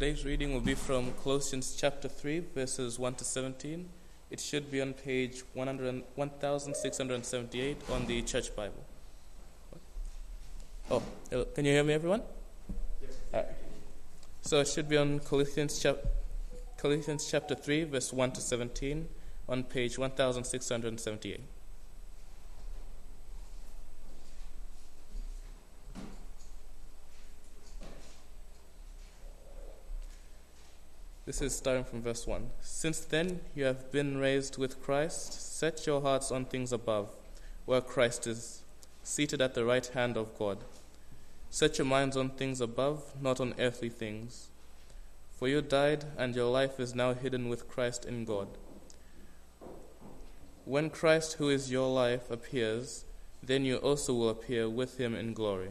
Today's reading will be from Colossians chapter 3, verses 1 to 17. It should be on page 100, 1678 on the Church Bible. Oh, uh, can you hear me, everyone? Yes. So it should be on Colossians, chap- Colossians chapter 3, verse 1 to 17 on page 1678. This is starting from verse 1. Since then you have been raised with Christ, set your hearts on things above, where Christ is, seated at the right hand of God. Set your minds on things above, not on earthly things. For you died, and your life is now hidden with Christ in God. When Christ, who is your life, appears, then you also will appear with him in glory.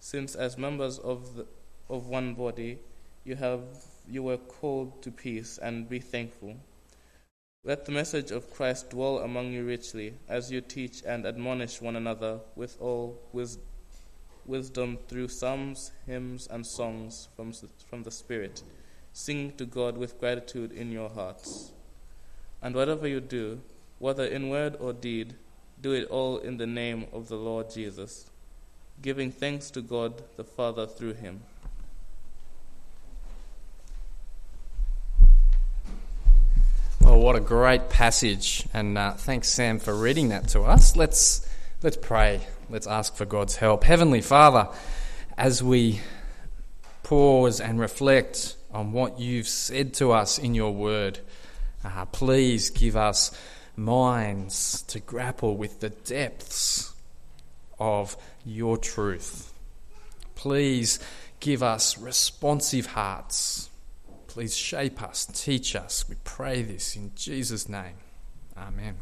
since as members of, the, of one body you, have, you were called to peace, and be thankful. Let the message of Christ dwell among you richly, as you teach and admonish one another with all wis- wisdom through psalms, hymns, and songs from, from the Spirit. Sing to God with gratitude in your hearts. And whatever you do, whether in word or deed, do it all in the name of the Lord Jesus giving thanks to God the Father through him. Well, what a great passage, and uh, thanks, Sam, for reading that to us. Let's let's pray. Let's ask for God's help. Heavenly Father, as we pause and reflect on what you've said to us in your word, uh, please give us minds to grapple with the depths of your truth. Please give us responsive hearts. Please shape us, teach us. We pray this in Jesus' name. Amen.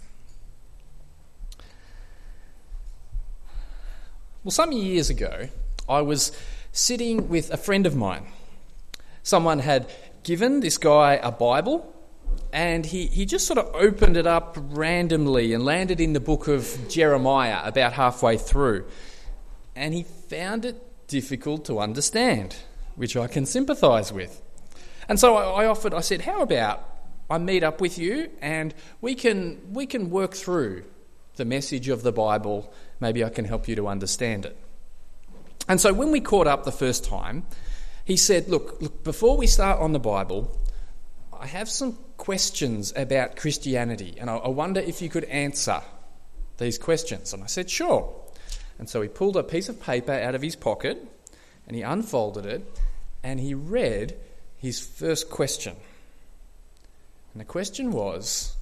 Well, some years ago, I was sitting with a friend of mine. Someone had given this guy a Bible and he, he just sort of opened it up randomly and landed in the book of Jeremiah about halfway through. And he found it difficult to understand, which I can sympathise with. And so I, I offered, I said, How about I meet up with you and we can, we can work through the message of the Bible. Maybe I can help you to understand it. And so when we caught up the first time, he said, Look, look before we start on the Bible, I have some questions about Christianity, and I, I wonder if you could answer these questions. And I said, Sure. And so he pulled a piece of paper out of his pocket and he unfolded it and he read his first question. And the question was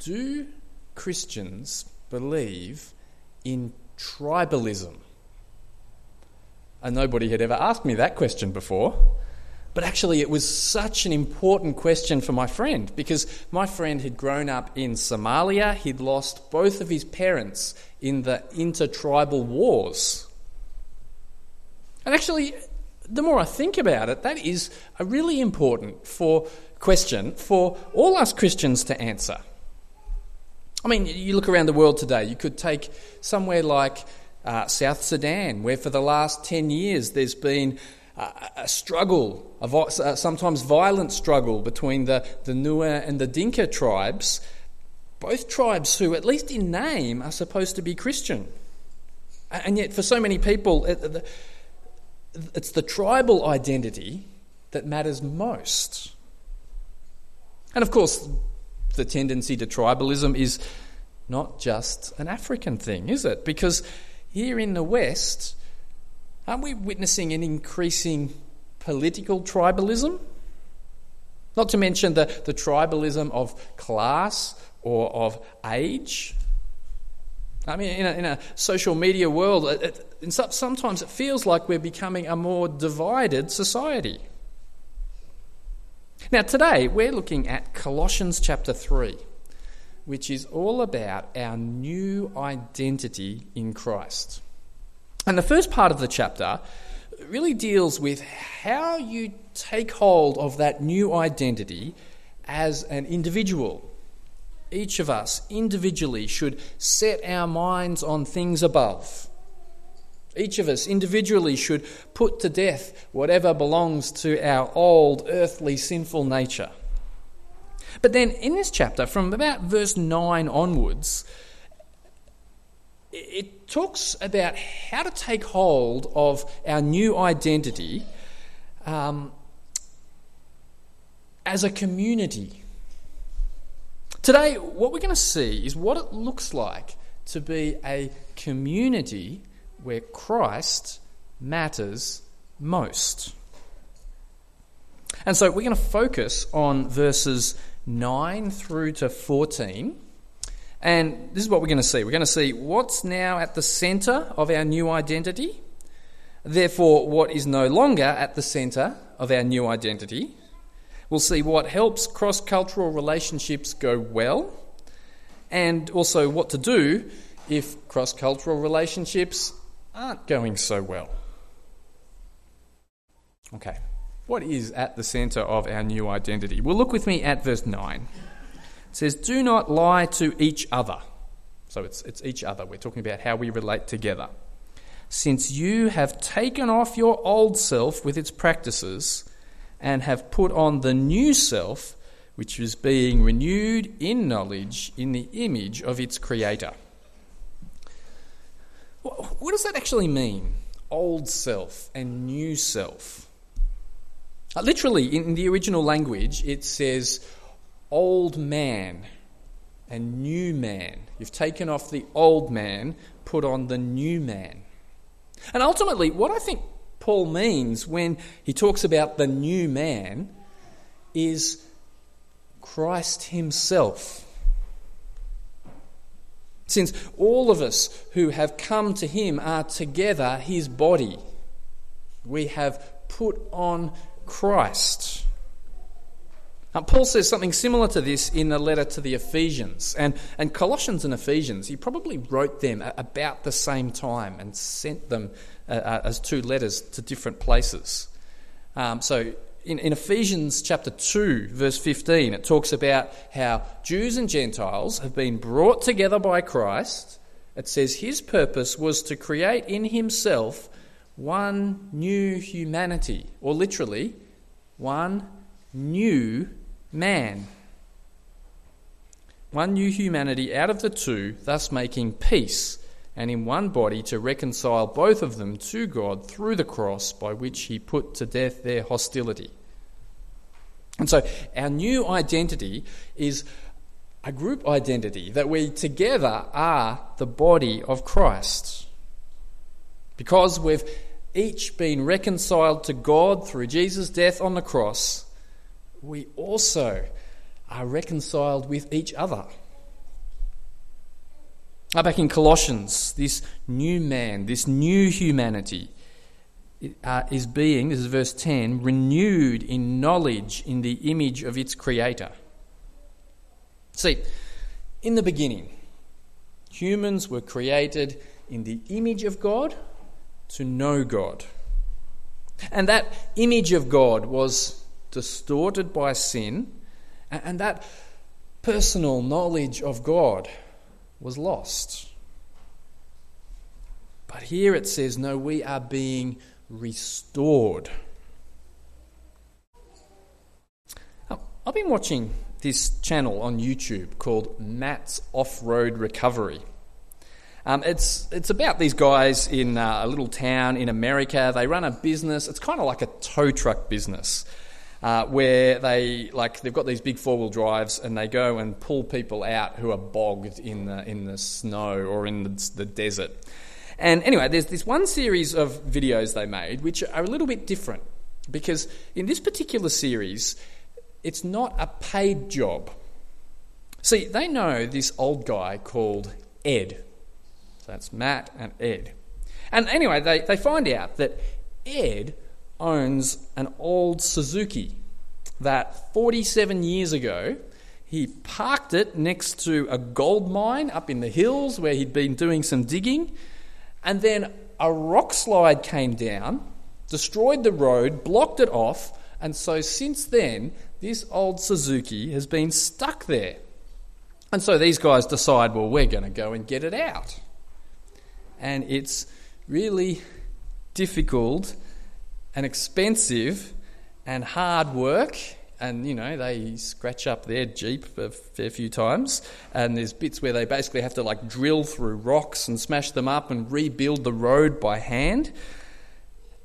Do Christians believe in tribalism? And nobody had ever asked me that question before. But actually, it was such an important question for my friend because my friend had grown up in Somalia. He'd lost both of his parents in the intertribal wars. And actually, the more I think about it, that is a really important for question for all us Christians to answer. I mean, you look around the world today, you could take somewhere like uh, South Sudan, where for the last 10 years there's been a struggle, a sometimes violent struggle between the, the Nuer and the Dinka tribes, both tribes who, at least in name, are supposed to be Christian. And yet, for so many people, it's the tribal identity that matters most. And of course, the tendency to tribalism is not just an African thing, is it? Because here in the West, Aren't we witnessing an increasing political tribalism? Not to mention the, the tribalism of class or of age. I mean, in a, in a social media world, it, it, sometimes it feels like we're becoming a more divided society. Now, today we're looking at Colossians chapter 3, which is all about our new identity in Christ. And the first part of the chapter really deals with how you take hold of that new identity as an individual. Each of us individually should set our minds on things above. Each of us individually should put to death whatever belongs to our old earthly sinful nature. But then in this chapter, from about verse 9 onwards, it talks about how to take hold of our new identity um, as a community. Today, what we're going to see is what it looks like to be a community where Christ matters most. And so we're going to focus on verses 9 through to 14 and this is what we're going to see. We're going to see what's now at the centre of our new identity, therefore, what is no longer at the centre of our new identity. We'll see what helps cross cultural relationships go well, and also what to do if cross cultural relationships aren't going so well. Okay, what is at the centre of our new identity? Well, look with me at verse 9 says, Do not lie to each other. So it's, it's each other. We're talking about how we relate together. Since you have taken off your old self with its practices and have put on the new self, which is being renewed in knowledge in the image of its creator. What does that actually mean? Old self and new self. Literally, in the original language, it says old man and new man. You've taken off the old man, put on the new man. And ultimately, what I think Paul means when he talks about the new man is Christ Himself. Since all of us who have come to Him are together His body, we have put on Christ. Paul says something similar to this in the letter to the Ephesians. And, and Colossians and Ephesians, he probably wrote them about the same time and sent them uh, uh, as two letters to different places. Um, so, in, in Ephesians chapter 2, verse 15, it talks about how Jews and Gentiles have been brought together by Christ. It says his purpose was to create in himself one new humanity, or literally, one new man. One new humanity out of the two, thus making peace, and in one body to reconcile both of them to God through the cross by which he put to death their hostility. And so our new identity is a group identity that we together are the body of Christ. Because we've each been reconciled to God through Jesus' death on the cross, we also are reconciled with each other. Now, back in Colossians, this new man, this new humanity, uh, is being, this is verse 10, renewed in knowledge in the image of its creator. See, in the beginning, humans were created in the image of God to know God. And that image of God was distorted by sin, and that personal knowledge of God was lost. But here it says, no, we are being restored. I've been watching this channel on YouTube called Matt's Off Road Recovery. Um, it's it's about these guys in uh, a little town in America. They run a business. It's kind of like a tow truck business, uh, where they like they've got these big four wheel drives and they go and pull people out who are bogged in the in the snow or in the, the desert. And anyway, there's this one series of videos they made which are a little bit different because in this particular series, it's not a paid job. See, they know this old guy called Ed. So that's Matt and Ed. And anyway, they, they find out that Ed owns an old Suzuki that 47 years ago he parked it next to a gold mine up in the hills where he'd been doing some digging. And then a rock slide came down, destroyed the road, blocked it off. And so since then, this old Suzuki has been stuck there. And so these guys decide, well, we're going to go and get it out and it's really difficult and expensive and hard work. And you know they scratch up their jeep a fair few times, and there's bits where they basically have to like drill through rocks and smash them up and rebuild the road by hand.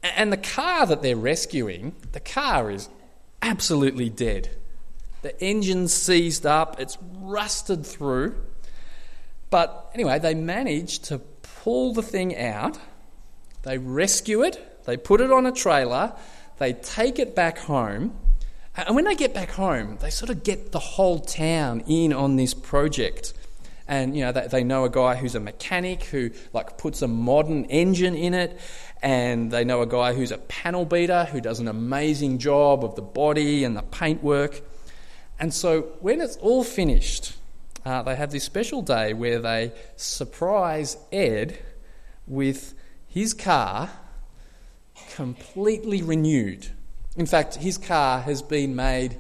And the car that they're rescuing, the car is absolutely dead. The engine's seized up, it's rusted through. But anyway, they manage to pull the thing out, they rescue it, they put it on a trailer, they take it back home, and when they get back home, they sort of get the whole town in on this project. And you know they, know a guy who's a mechanic who like puts a modern engine in it, and they know a guy who's a panel beater who does an amazing job of the body and the paintwork. And so when it's all finished, uh, they have this special day where they surprise Ed with his car completely renewed. In fact, his car has been made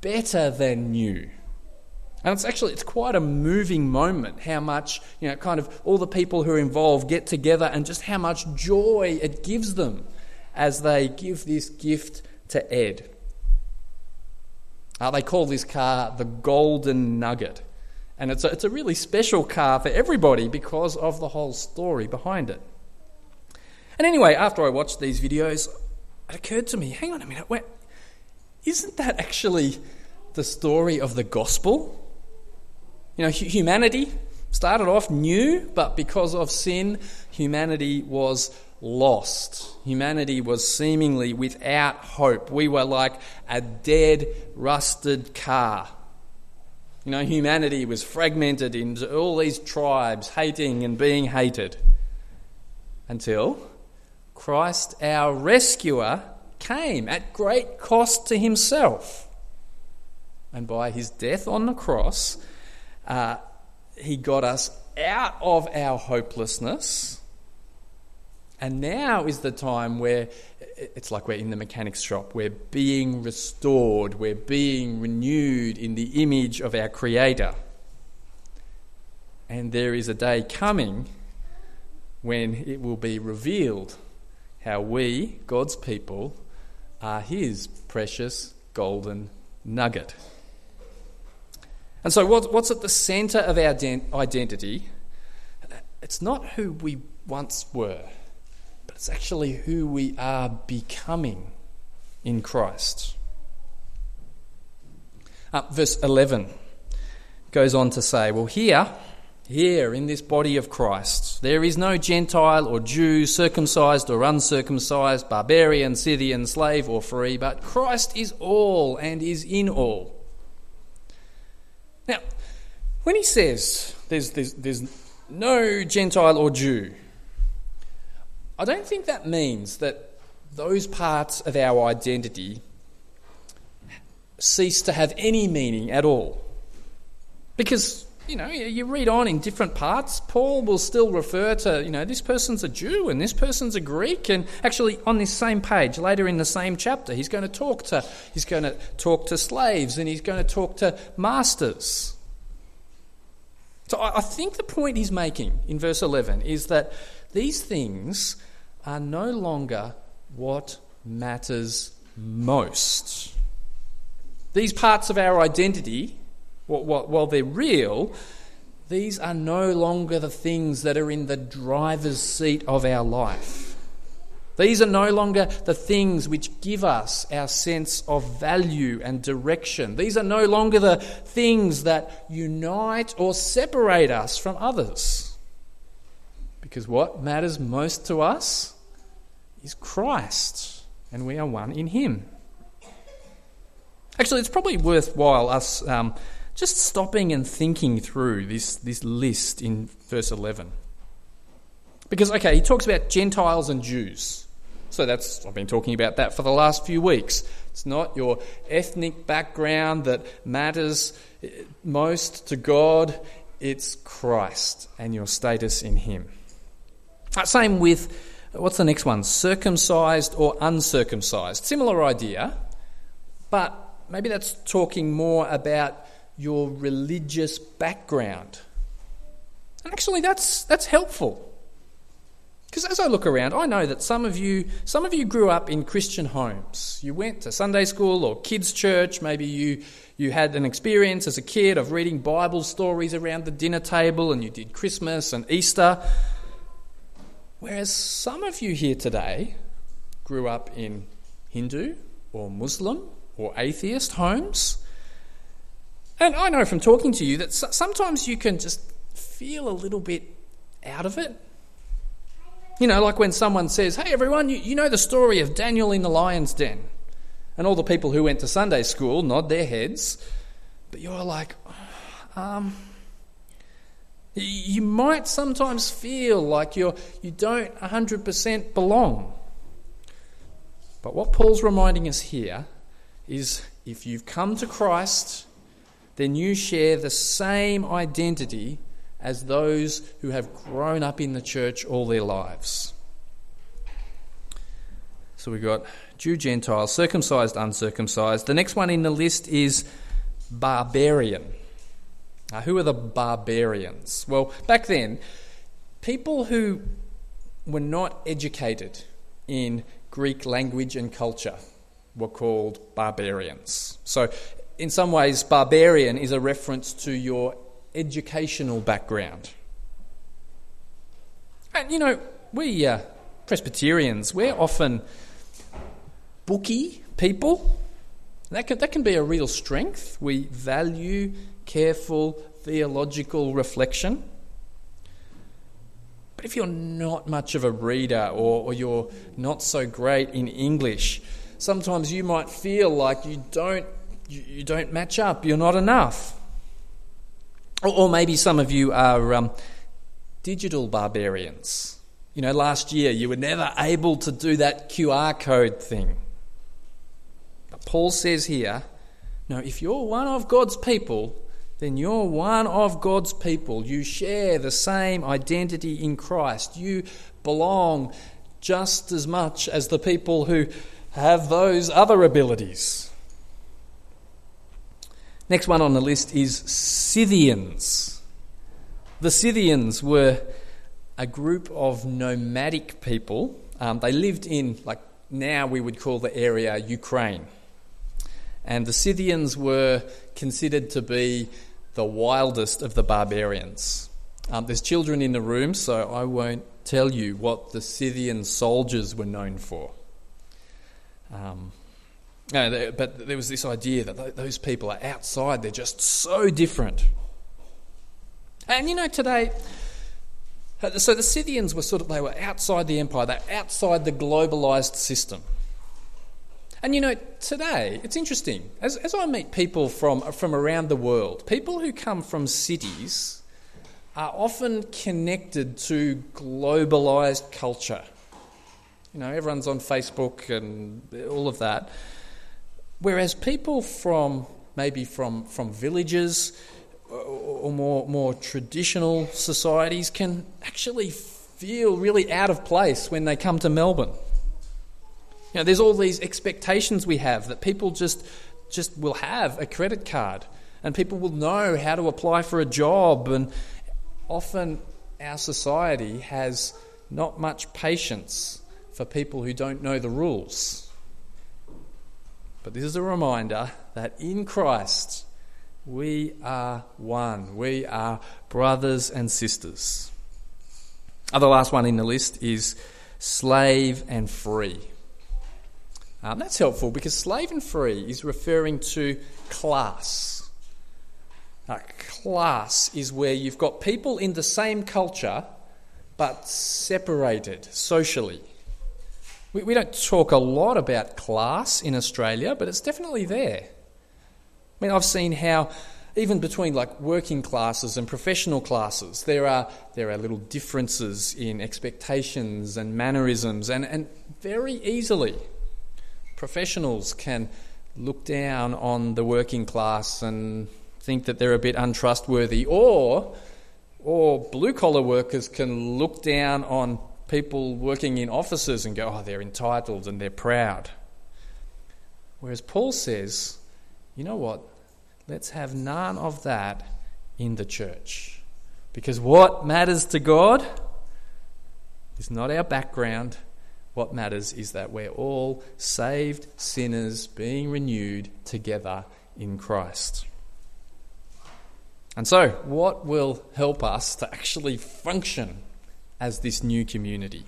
better than new. And it's actually it's quite a moving moment how much, you know, kind of all the people who are involved get together and just how much joy it gives them as they give this gift to Ed. Uh, they call this car the Golden Nugget. And it's a, it's a really special car for everybody because of the whole story behind it. And anyway, after I watched these videos, it occurred to me hang on a minute, wait, isn't that actually the story of the gospel? You know, humanity started off new, but because of sin, humanity was lost. Humanity was seemingly without hope. We were like a dead, rusted car you know, humanity was fragmented into all these tribes, hating and being hated. Until Christ, our rescuer, came at great cost to himself. And by his death on the cross, uh, he got us out of our hopelessness. And now is the time where it's like we're in the mechanic's shop. We're being restored, we're being renewed in the image of our Creator. And there is a day coming when it will be revealed how we, God's people, are His precious golden nugget. And so, what's at the centre of our identity? It's not who we once were but it's actually who we are becoming in Christ. Uh, verse 11 goes on to say, Well, here, here in this body of Christ, there is no Gentile or Jew, circumcised or uncircumcised, barbarian, Scythian, slave or free, but Christ is all and is in all. Now, when he says there's, there's, there's no Gentile or Jew, I don't think that means that those parts of our identity cease to have any meaning at all. Because you know, you read on in different parts, Paul will still refer to, you know, this person's a Jew and this person's a Greek. And actually, on this same page, later in the same chapter, he's going to talk to, he's going to talk to slaves and he's going to talk to masters. So I think the point he's making in verse 11 is that these things are no longer what matters most. These parts of our identity while they're real, these are no longer the things that are in the driver's seat of our life. These are no longer the things which give us our sense of value and direction. These are no longer the things that unite or separate us from others. Because what matters most to us is Christ, and we are one in Him. Actually, it's probably worthwhile us um, just stopping and thinking through this, this list in verse 11. Because, okay, he talks about Gentiles and Jews. So that's, I've been talking about that for the last few weeks. It's not your ethnic background that matters eh, most to God, it's Christ and your status in Him. Uh, same with, what's the next one? Circumcised or uncircumcised. Similar idea, but maybe that's talking more about your religious background. And actually, that's, that's helpful. Because as I look around, I know that some of you some of you grew up in Christian homes. You went to Sunday school or kids' church. Maybe you you had an experience as a kid of reading Bible stories around the dinner table, and you did Christmas and Easter. Whereas some of you here today grew up in Hindu or Muslim or atheist homes. And I know from talking to you that sometimes you can just feel a little bit out of it. You know, like when someone says, Hey everyone, you, you know the story of Daniel in the lion's den. And all the people who went to Sunday school nod their heads, but you're like, um, you might sometimes feel like you're, you don't 100% belong. But what Paul's reminding us here is if you've come to Christ, then you share the same identity as those who have grown up in the church all their lives. So we've got Jew, Gentile, circumcised, uncircumcised. The next one in the list is barbarian. Now, who are the barbarians? Well, back then, people who were not educated in Greek language and culture were called barbarians. So in some ways, barbarian is a reference to your educational background. And you know, we uh, Presbyterians, we're often booky people. That can, that can be a real strength. We value careful theological reflection. But if you're not much of a reader or, or you're not so great in English, sometimes you might feel like you don't you, you don't match up, you're not enough. Or, or maybe some of you are um, digital barbarians. You know, last year you were never able to do that QR code thing. But Paul says here no, if you're one of God's people, then you're one of God's people. You share the same identity in Christ. You belong just as much as the people who have those other abilities. Next one on the list is Scythians. The Scythians were a group of nomadic people. Um, they lived in, like now we would call the area Ukraine. And the Scythians were considered to be the wildest of the barbarians. Um, there's children in the room, so I won't tell you what the Scythian soldiers were known for. Um, no, but there was this idea that those people are outside, they're just so different. And you know, today, uh, so the Scythians were sort of, they were outside the empire, they're outside the globalized system. And you know, today, it's interesting, as, as I meet people from, from around the world, people who come from cities are often connected to globalized culture. You know, everyone's on Facebook and all of that. Whereas people from maybe from, from villages uh, or more, more traditional societies can actually feel really out of place when they come to Melbourne. You know, there's all these expectations we have that people just, just will have a credit card and people will know how to apply for a job. And often our society has not much patience for people who don't know the rules. But this is a reminder that in Christ we are one. We are brothers and sisters. Other last one in the list is slave and free. Um, that's helpful because slave and free is referring to class. A class is where you've got people in the same culture but separated socially. We, we don't talk a lot about class in Australia, but it's definitely there. I mean, I've seen how even between like working classes and professional classes, there are there are little differences in expectations and mannerisms, and, and very easily, professionals can look down on the working class and think that they're a bit untrustworthy, or or blue collar workers can look down on people working in offices and go, oh, they're entitled and they're proud. Whereas Paul says, you know what? Let's have none of that in the church. Because what matters to God is not our background. What matters is that we're all saved sinners being renewed together in Christ. And so, what will help us to actually function as this new community?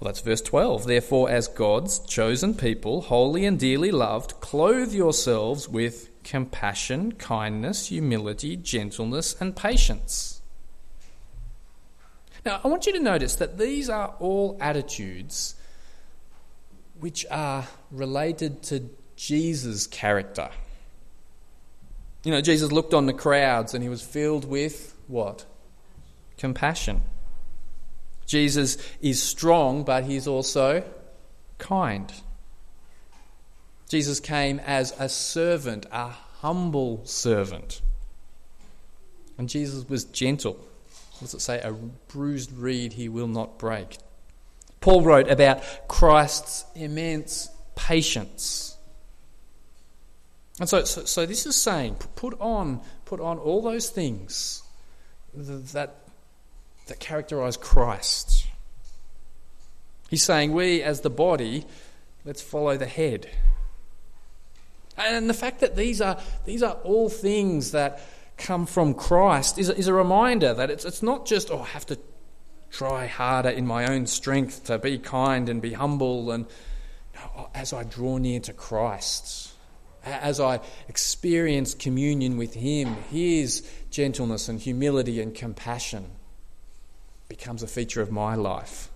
Well, that's verse 12. Therefore, as God's chosen people, holy and dearly loved, clothe yourselves with compassion, kindness, humility, gentleness, and patience. Now, I want you to notice that these are all attitudes which are related to Jesus' character. You know, Jesus looked on the crowds and he was filled with what? Compassion. Jesus is strong, but he's also kind. Jesus came as a servant, a humble servant. And Jesus was gentle. What does it say? A bruised reed he will not break. Paul wrote about Christ's immense patience. And so, so, so this is saying, put on, put on all those things that, that characterize Christ. He's saying, we as the body, let's follow the head. And the fact that these are, these are all things that come from Christ is, is a reminder that it's, it's not just, oh, I have to try harder in my own strength to be kind and be humble, and no, oh, as I draw near to Christ as I experience communion with Him, His gentleness and humility and compassion becomes a feature of my life.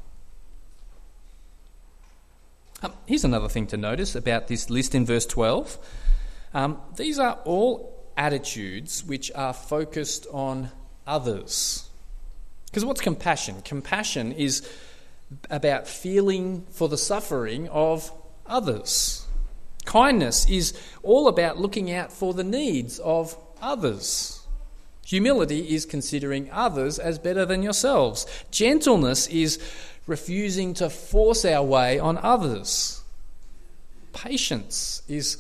Um, here's another thing to notice about this list in verse 12. Um, these are all attitudes which are focused on others. Because what's compassion? Compassion is about feeling for the suffering of others. Kindness is all about looking out for the needs of others. Humility is considering others as better than yourselves. Gentleness is refusing to force our way on others. Patience is,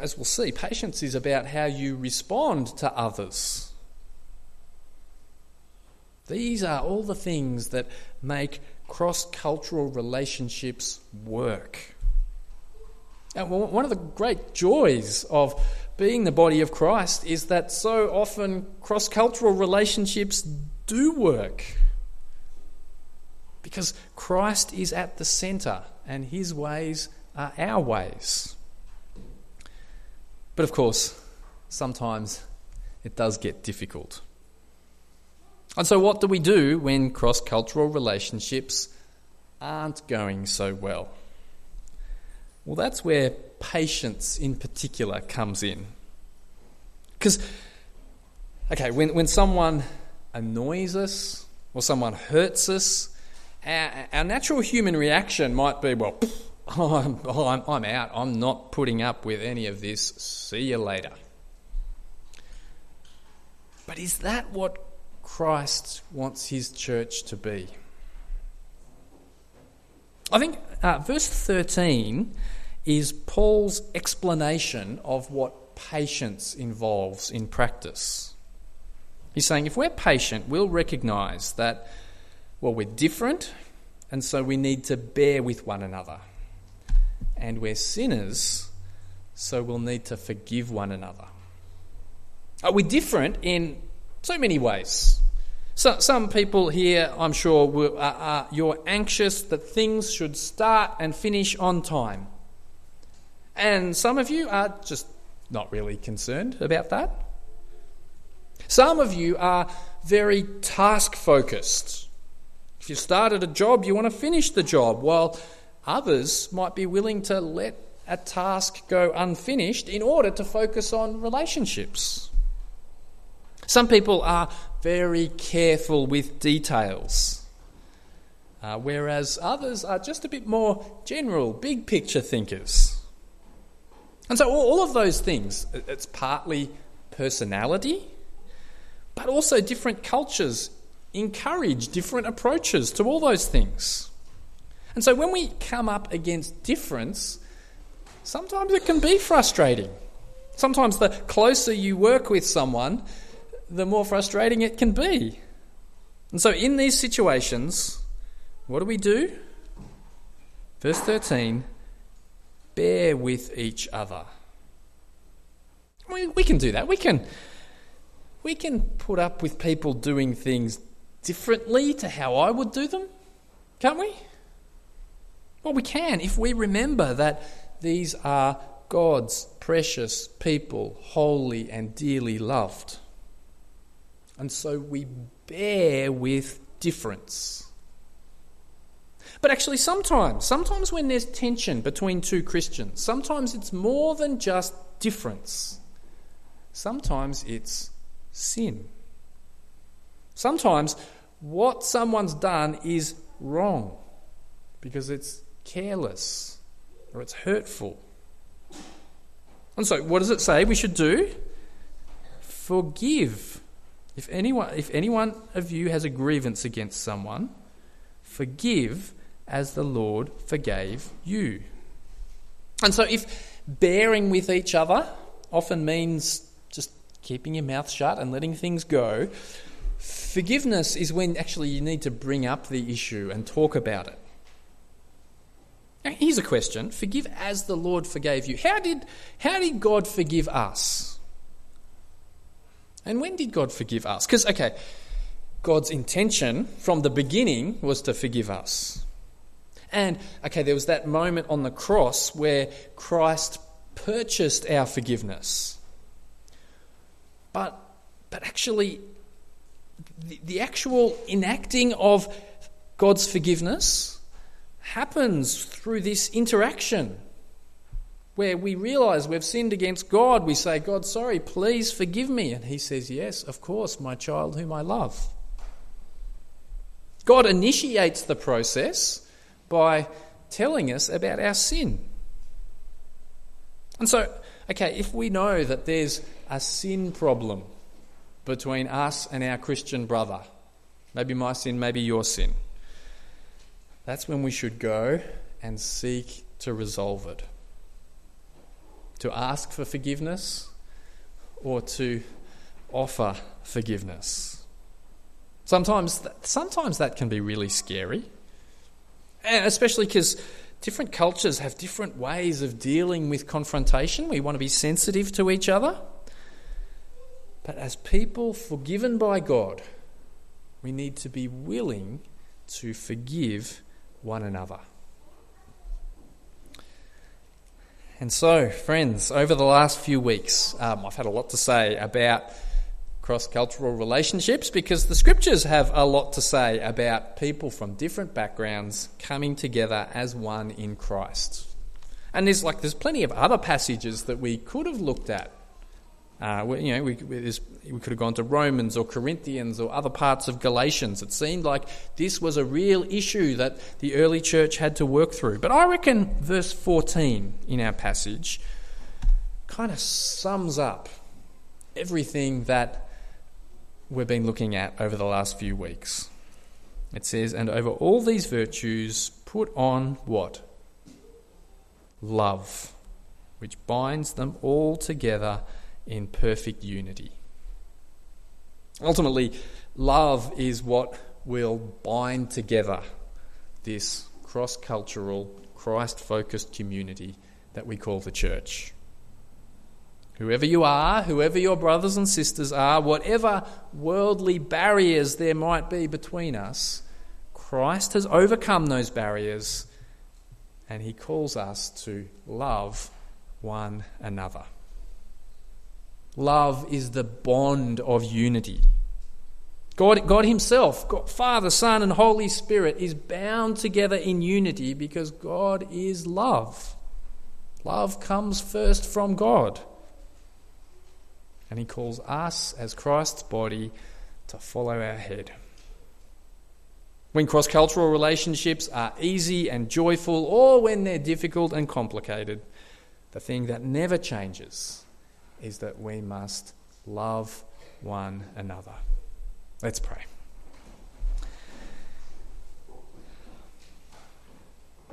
as we'll see, patience is about how you respond to others. These are all the things that make cross cultural relationships work. And one of the great joys of being the body of Christ is that so often cross cultural relationships do work. Because Christ is at the centre and his ways are our ways. But of course, sometimes it does get difficult. And so, what do we do when cross cultural relationships aren't going so well? Well, that's where patience in particular comes in. Because, okay, when, when someone annoys us or someone hurts us, our, our natural human reaction might be, well, I'm, I'm, I'm out. I'm not putting up with any of this. See you later. But is that what Christ wants his church to be? I think uh, verse 13 is Paul's explanation of what patience involves in practice. He's saying if we're patient, we'll recognize that, well, we're different, and so we need to bear with one another. And we're sinners, so we'll need to forgive one another. Are we different in so many ways? So, some people here, I'm sure, uh, uh, you're anxious that things should start and finish on time. And some of you are just not really concerned about that. Some of you are very task focused. If you started a job, you want to finish the job, while others might be willing to let a task go unfinished in order to focus on relationships. Some people are very careful with details, uh, whereas others are just a bit more general, big picture thinkers. And so, all of those things, it's partly personality, but also different cultures encourage different approaches to all those things. And so, when we come up against difference, sometimes it can be frustrating. Sometimes the closer you work with someone, the more frustrating it can be. And so, in these situations, what do we do? Verse 13 bear with each other. We, we can do that. We can, we can put up with people doing things differently to how I would do them, can't we? Well, we can if we remember that these are God's precious people, holy and dearly loved. And so we bear with difference. But actually, sometimes, sometimes when there's tension between two Christians, sometimes it's more than just difference. Sometimes it's sin. Sometimes what someone's done is wrong because it's careless or it's hurtful. And so, what does it say we should do? Forgive. If anyone, if any one of you has a grievance against someone, forgive as the Lord forgave you. And so, if bearing with each other often means just keeping your mouth shut and letting things go, forgiveness is when actually you need to bring up the issue and talk about it. Now, here's a question Forgive as the Lord forgave you. How did, how did God forgive us? And when did God forgive us? Because, okay, God's intention from the beginning was to forgive us. And, okay, there was that moment on the cross where Christ purchased our forgiveness. But, but actually, the, the actual enacting of God's forgiveness happens through this interaction where we realize we've sinned against God. We say, God, sorry, please forgive me. And He says, Yes, of course, my child whom I love. God initiates the process by telling us about our sin. And so, okay, if we know that there's a sin problem between us and our Christian brother, maybe my sin, maybe your sin, that's when we should go and seek to resolve it. To ask for forgiveness or to offer forgiveness. Sometimes, sometimes that can be really scary especially because different cultures have different ways of dealing with confrontation. We want to be sensitive to each other. But as people forgiven by God, we need to be willing to forgive one another. And so, friends, over the last few weeks, um, I've had a lot to say about cross cultural relationships because the scriptures have a lot to say about people from different backgrounds coming together as one in Christ. And there's like there's plenty of other passages that we could have looked at. Uh, we, you know, we, we could have gone to Romans or Corinthians or other parts of Galatians. It seemed like this was a real issue that the early church had to work through. But I reckon verse 14 in our passage kind of sums up everything that we've been looking at over the last few weeks. It says, And over all these virtues, put on what? Love, which binds them all together in perfect unity. Ultimately, love is what will bind together this cross cultural, Christ focused community that we call the church. Whoever you are, whoever your brothers and sisters are, whatever worldly barriers there might be between us, Christ has overcome those barriers and he calls us to love one another. Love is the bond of unity. God, God Himself, God, Father, Son, and Holy Spirit, is bound together in unity because God is love. Love comes first from God. And He calls us, as Christ's body, to follow our head. When cross cultural relationships are easy and joyful, or when they're difficult and complicated, the thing that never changes is that we must love one another. Let's pray.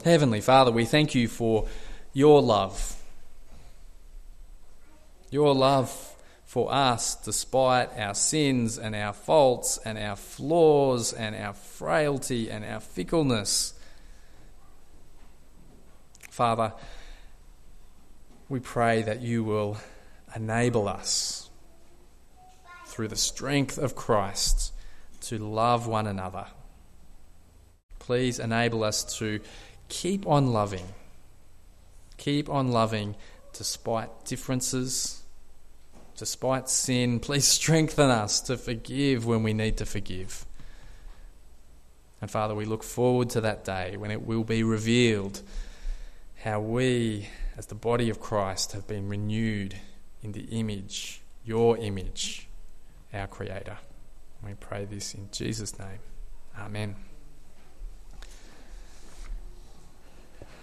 Heavenly Father, we thank you for your love. Your love for us, despite our sins and our faults and our flaws and our frailty and our fickleness. Father, we pray that you will enable us through the strength of Christ to love one another. Please enable us to keep on loving. Keep on loving despite differences, despite sin. Please strengthen us to forgive when we need to forgive. And Father, we look forward to that day when it will be revealed how we, as the body of Christ, have been renewed in the image, your image, our Creator. We pray this in Jesus' name. Amen.